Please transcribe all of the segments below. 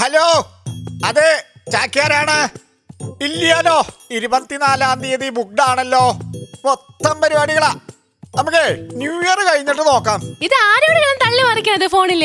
Hello അതെ ചാക്യാരാണ്. ഇല്ലയാലോ ഇരുപത്തിനാലാം തീയതി ബുക്ക്ഡ് ആണല്ലോ മൊത്തം പരിപാടികളാ. നമുക്ക് ന്യൂ ഇയർ കഴിഞ്ഞിട്ട് നോക്കാം. ഇത് ആരോട് ഞാൻ തള്ളി മറിക്കണത് ഫോണിൽ?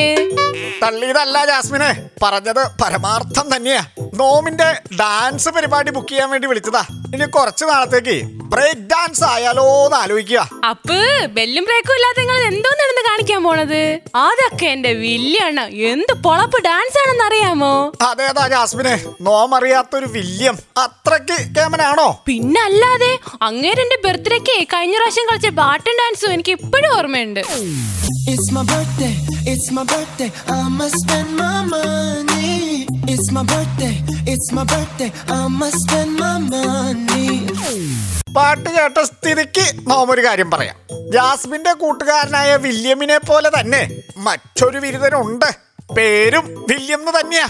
തള്ളിയതല്ല ജാസ്മിനെ. പറഞ്ഞത് പരമാർത്ഥം തന്നെയാ. നോമിന്റെ ഡാൻസ് പരിപാടി ബുക്ക് ചെയ്യാൻ വേണ്ടി വിളിച്ചതാ. ഇനി കുറച്ച് നാളത്തേക്ക് ബ്രേക്ക് ഡാൻസ് ആയാലോ എന്ന് ആലോചിക്കുക. അപ്പ് ബെല്ലും ബ്രേക്കും ഇല്ലാതെ നിങ്ങൾ എന്തോ നടന്ന് കാണിക്കാൻ പോണത്? അതൊക്കെ എന്റെ വില്യാണ് എന്ത് പൊളപ്പ് ഡാൻസ് ആണെന്ന് അറിയാമോ? അതേതാ ജാസ്മിനെ. നോമറിയാത്തൊരു വില്യം. അത്രയ്ക്ക് കേമനാണോ? പിന്നെ അല്ലാതെ അങ്ങേരെ എന്റെ ബർത്ത്ഡേക്ക് കഴിഞ്ഞ പ്രാവശ്യം കളിച്ച ബാട്ടൻ ഡാൻസും എനിക്ക് ഇപ്പോഴും ഓർമ്മയുണ്ട്. It's my birthday, it's my birthday, I must spend my birthday, it's my birthday, I must spend my money. പാട്ട് കേട്ട സ്ഥിതിക്ക് നോമൊരു കാര്യം പറയാം. ജാസ്മിന്റെ കൂട്ടുകാരനായ വില്യമിനെ പോലെ തന്നെ മറ്റൊരു ബിരുദനുണ്ട് പേരും വില്യം എന്ന് തന്നെയാ.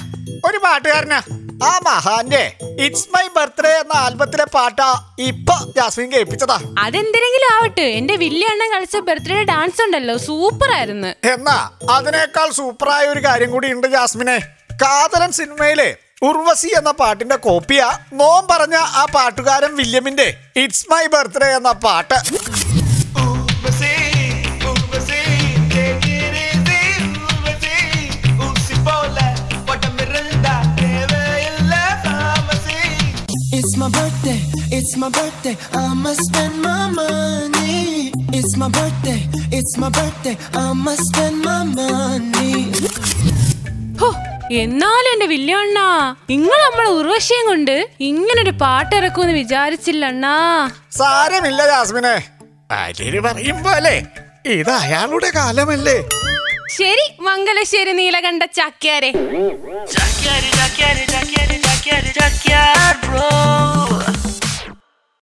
ഒരു പാട്ടുകാരനാ. ആ മഹാന്റെ ഇറ്റ്സ് മൈ ബർത്ത്ഡേ എന്ന ആൽബത്തിലെ പാട്ടാ ഇപ്പൊ ജാസ്മിൻ കേൾപ്പിച്ചതാ. അതെന്തിനെങ്കിലും ആവട്ടെ എന്റെ വില്യ അണ്ണൻ കളിച്ച ബർത്ത്ഡേ ഡാൻസ് ഉണ്ടല്ലോ സൂപ്പർ ആയിരുന്നു എന്നാ അതിനേക്കാൾ സൂപ്പറായ ഒരു കാര്യം കൂടി ഉണ്ട് ജാസ്മിനെ. കാതലൻ സിനിമയിലെ ഉർവസി എന്ന പാട്ടിന്റെ കോപ്പിയാ നോം പറഞ്ഞ ആ പാട്ടുകാരൻ വില്യമിന്റെ ഇറ്റ്സ് മൈ ബർത്ത്ഡേ എന്ന പാട്ട്. എന്നാലും എന്റെ വില്യ അണ്ണാ നിങ്ങൾ നമ്മളെ ഉർവശയും കൊണ്ട് ഇങ്ങനൊരു പാട്ട് ഇറക്കുമെന്ന് വിചാരിച്ചില്ല അണ്ണാ. സാരമില്ല ജാസ്മിനെ. പറയും പോലെ ഇത് അയാളുടെ കാലമല്ലേ. ശരി മംഗലശ്ശേരി നീലകണ്ഠ ചാക്യാരെ. Jaqueiro, jaqueiro,